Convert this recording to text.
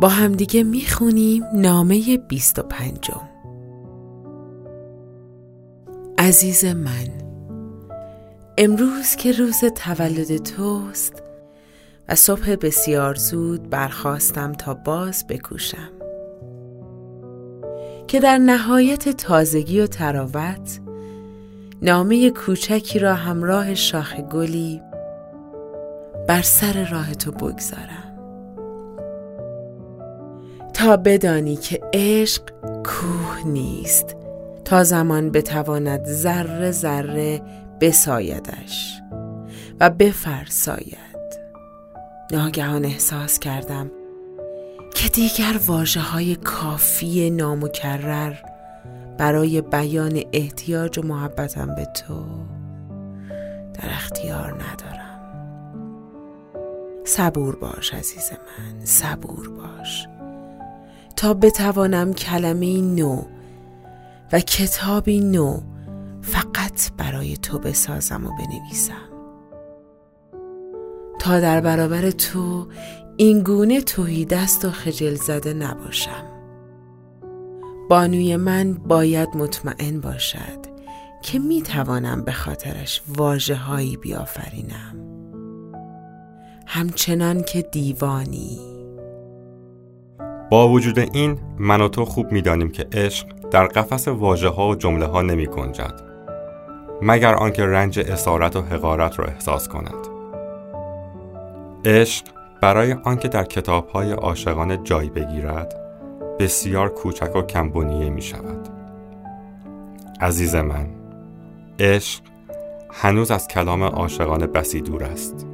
با همدیگه می‌خونیم نامه بیست و پنجم. عزیز من امروز که روز تولد توست و صبح بسیار زود برخواستم تا باز بکوشم. که در نهایت تازگی و تراوت نامه کوچکی را همراه شاخ گلی بر سر راه تو بگذارم. تا بدانی که عشق کوه نیست تا زمان بتواند ذره ذره بسایدش و بفرساید. ناگهان احساس کردم که دیگر واجه های کافی نامکرر برای بیان احتیاج و محبتم به تو در اختیار ندارم. صبور باش عزیز من صبور باش. تا بتوانم کلمه نو و کتابی نو فقط برای تو بسازم و بنویسم. تا در برابر تو این گونه توهی دست و خجل زده نباشم. بانوی من باید مطمئن باشد که می توانم به خاطرش واجه هایی بیافرینم. همچنان که دیوانی با وجود این من و تو خوب می‌دانیم که عشق در قفس واژه ها و جمله ها نمی گنجد مگر آنکه رنج اسارت و حقارت را احساس کند. عشق برای آنکه در کتاب های عاشقانه جای بگیرد بسیار کوچک و کمبونیه می شود عزیز من عشق هنوز از کلام عاشقانه بسی دور است.